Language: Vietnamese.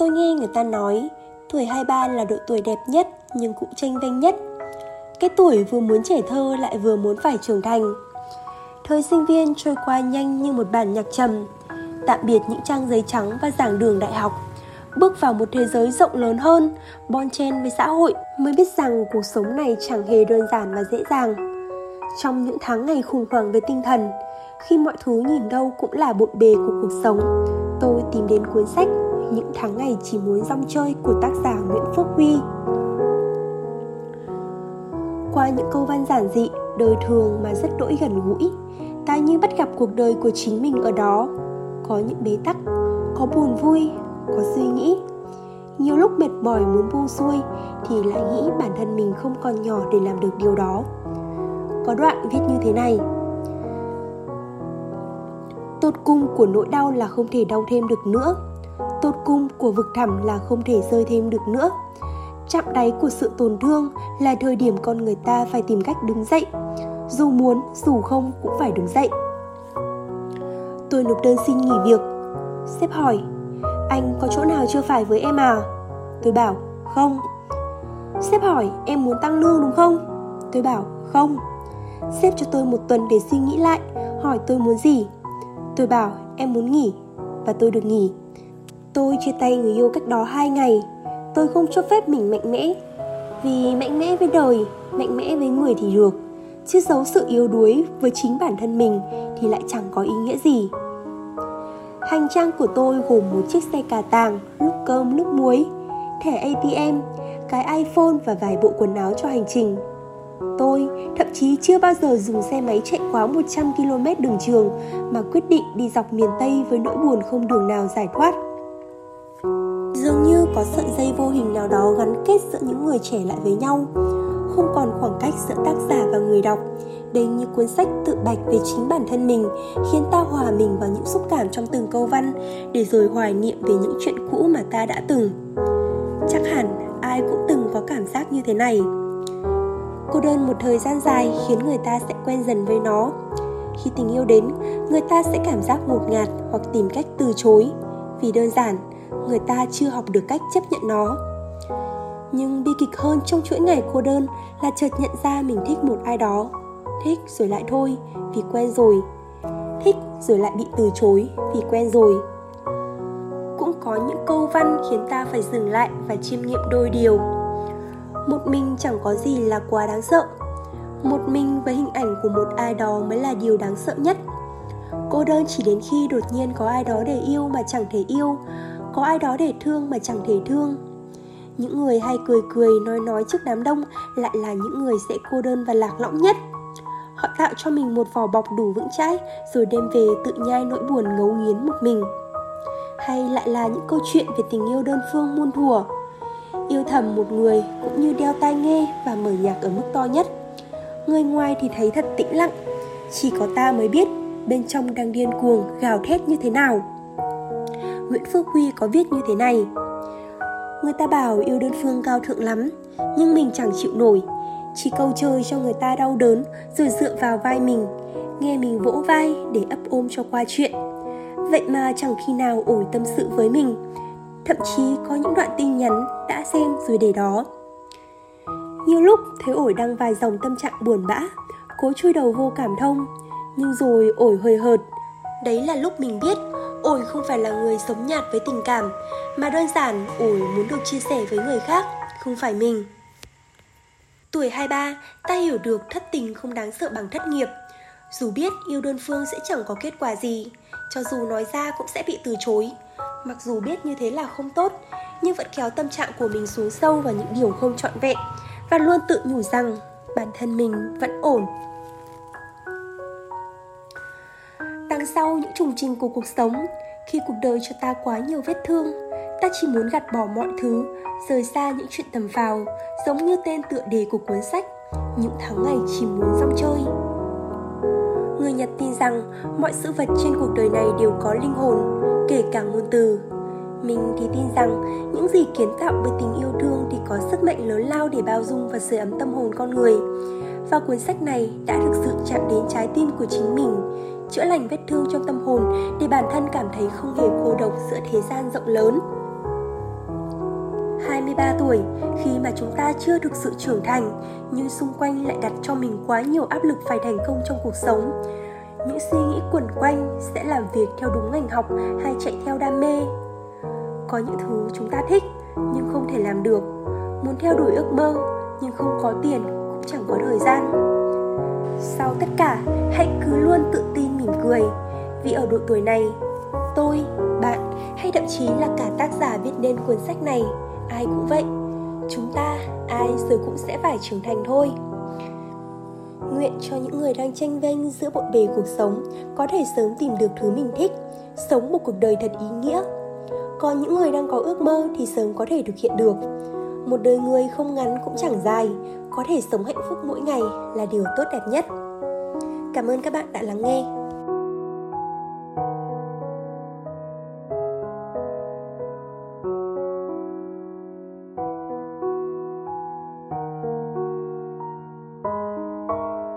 Tôi nghe người ta nói tuổi 23 là độ tuổi đẹp nhất nhưng cũng tranh vanh nhất. Cái tuổi vừa muốn trẻ thơ lại vừa muốn phải trưởng thành. Thời sinh viên trôi qua nhanh như một bản nhạc trầm. Tạm biệt những trang giấy trắng và giảng đường đại học. Bước vào một thế giới rộng lớn hơn, bon chen với xã hội mới biết rằng cuộc sống này chẳng hề đơn giản và dễ dàng. Trong những tháng ngày khủng hoảng về tinh thần, khi mọi thứ nhìn đâu cũng là bộn bề của cuộc sống, tôi tìm đến cuốn sách những tháng ngày chỉ muốn rong chơi của tác giả Nguyễn Phước Huy. Qua những câu văn giản dị, đời thường mà rất đỗi gần gũi, ta như bắt gặp cuộc đời của chính mình ở đó. Có những bế tắc, có buồn vui, có suy nghĩ. Nhiều lúc mệt mỏi muốn buông xuôi thì lại nghĩ bản thân mình không còn nhỏ để làm được điều đó. Có đoạn viết như thế này. Tột cung của nỗi đau là không thể đau thêm được nữa tột cung của vực thẳm là không thể rơi thêm được nữa. Chạm đáy của sự tổn thương là thời điểm con người ta phải tìm cách đứng dậy. Dù muốn, dù không cũng phải đứng dậy. Tôi nộp đơn xin nghỉ việc. Sếp hỏi, anh có chỗ nào chưa phải với em à? Tôi bảo, không. Sếp hỏi, em muốn tăng lương đúng không? Tôi bảo, không. Sếp cho tôi một tuần để suy nghĩ lại, hỏi tôi muốn gì. Tôi bảo, em muốn nghỉ. Và tôi được nghỉ. Tôi chia tay người yêu cách đó 2 ngày. Tôi không cho phép mình mạnh mẽ. Vì mạnh mẽ với đời, mạnh mẽ với người thì được. Chứ giấu sự yếu đuối với chính bản thân mình thì lại chẳng có ý nghĩa gì. Hành trang của tôi gồm một chiếc xe cà tàng, lúc cơm, lúc muối Thẻ ATM, cái iPhone và vài bộ quần áo cho hành trình. Tôi thậm chí chưa bao giờ dùng xe máy chạy quá 100 km đường trường mà quyết định đi dọc miền Tây với nỗi buồn không đường nào giải thoát dường như có sợi dây vô hình nào đó gắn kết giữa những người trẻ lại với nhau. Không còn khoảng cách giữa tác giả và người đọc. Đây như cuốn sách tự bạch về chính bản thân mình, khiến ta hòa mình vào những xúc cảm trong từng câu văn, để rồi hoài niệm về những chuyện cũ mà ta đã từng. Chắc hẳn ai cũng từng có cảm giác như thế này. Cô đơn một thời gian dài khiến người ta sẽ quen dần với nó. Khi tình yêu đến, người ta sẽ cảm giác ngột ngạt hoặc tìm cách từ chối. Vì đơn giản người ta chưa học được cách chấp nhận nó. Nhưng bi kịch hơn trong chuỗi ngày cô đơn là chợt nhận ra mình thích một ai đó. Thích rồi lại thôi, vì quen rồi. Thích rồi lại bị từ chối, vì quen rồi. Cũng có những câu văn khiến ta phải dừng lại và chiêm nghiệm đôi điều. Một mình chẳng có gì là quá đáng sợ. Một mình với hình ảnh của một ai đó mới là điều đáng sợ nhất. Cô đơn chỉ đến khi đột nhiên có ai đó để yêu mà chẳng thể yêu có ai đó để thương mà chẳng thể thương. Những người hay cười cười, nói nói trước đám đông lại là những người sẽ cô đơn và lạc lõng nhất. Họ tạo cho mình một vỏ bọc đủ vững chãi, rồi đem về tự nhai nỗi buồn ngấu nghiến một mình. Hay lại là những câu chuyện về tình yêu đơn phương muôn thuở. Yêu thầm một người cũng như đeo tai nghe và mở nhạc ở mức to nhất. Người ngoài thì thấy thật tĩnh lặng, chỉ có ta mới biết bên trong đang điên cuồng gào thét như thế nào. Nguyễn Phước Huy có viết như thế này. Người ta bảo yêu đơn phương cao thượng lắm, Nhưng mình chẳng chịu nổi. Chỉ câu chơi cho người ta đau đớn, Rồi dựa vào vai mình. Nghe mình vỗ vai để ấp ôm cho qua chuyện. Vậy mà chẳng khi nào ổi tâm sự với mình, Thậm chí có những đoạn tin nhắn đã xem rồi để đó. Nhiều lúc thấy ổi đăng vài dòng tâm trạng buồn bã, Cố chui đầu vô cảm thông, Nhưng rồi ổi hơi hợt. Đấy là lúc mình biết Ủi không phải là người sống nhạt với tình cảm, mà đơn giản ủi muốn được chia sẻ với người khác, không phải mình. Tuổi 23 ta hiểu được thất tình không đáng sợ bằng thất nghiệp. Dù biết yêu đơn phương sẽ chẳng có kết quả gì, cho dù nói ra cũng sẽ bị từ chối. Mặc dù biết như thế là không tốt, nhưng vẫn kéo tâm trạng của mình xuống sâu vào những điều không trọn vẹn, và luôn tự nhủ rằng bản thân mình vẫn ổn. Sau những trùng trình của cuộc sống. Khi cuộc đời cho ta quá nhiều vết thương ta chỉ muốn gạt bỏ mọi thứ rời xa những chuyện tầm vào, giống như tên tựa đề của cuốn sách những tháng ngày chỉ muốn rong chơi. Người nhật tin rằng mọi sự vật trên cuộc đời này đều có linh hồn kể cả ngôn từ. Mình thì tin rằng những gì kiến tạo bởi tình yêu thương thì có sức mạnh lớn lao để bao dung và sưởi ấm tâm hồn con người. Và cuốn sách này đã thực sự chạm đến trái tim của chính mình chữa lành vết thương trong tâm hồn để bản thân cảm thấy không hề cô độc giữa thế gian rộng lớn. 23 tuổi, khi mà chúng ta chưa thực sự trưởng thành, nhưng xung quanh lại đặt cho mình quá nhiều áp lực phải thành công trong cuộc sống. Những suy nghĩ quẩn quanh sẽ làm việc theo đúng ngành học hay chạy theo đam mê. Có những thứ chúng ta thích, nhưng không thể làm được. Muốn theo đuổi ước mơ, nhưng không có tiền cũng chẳng có thời gian. Sau tất cả người vì ở độ tuổi này, tôi, bạn hay thậm chí là cả tác giả viết nên cuốn sách này. Ai cũng vậy, chúng ta, ai rồi cũng sẽ phải trưởng thành thôi. Nguyện cho những người đang tranh vênh giữa bộn bề cuộc sống có thể sớm tìm được thứ mình thích, sống một cuộc đời thật ý nghĩa. Còn những người đang có ước mơ thì sớm có thể thực hiện được. Một đời người không ngắn cũng chẳng dài, có thể sống hạnh phúc mỗi ngày là điều tốt đẹp nhất. Cảm ơn các bạn đã lắng nghe.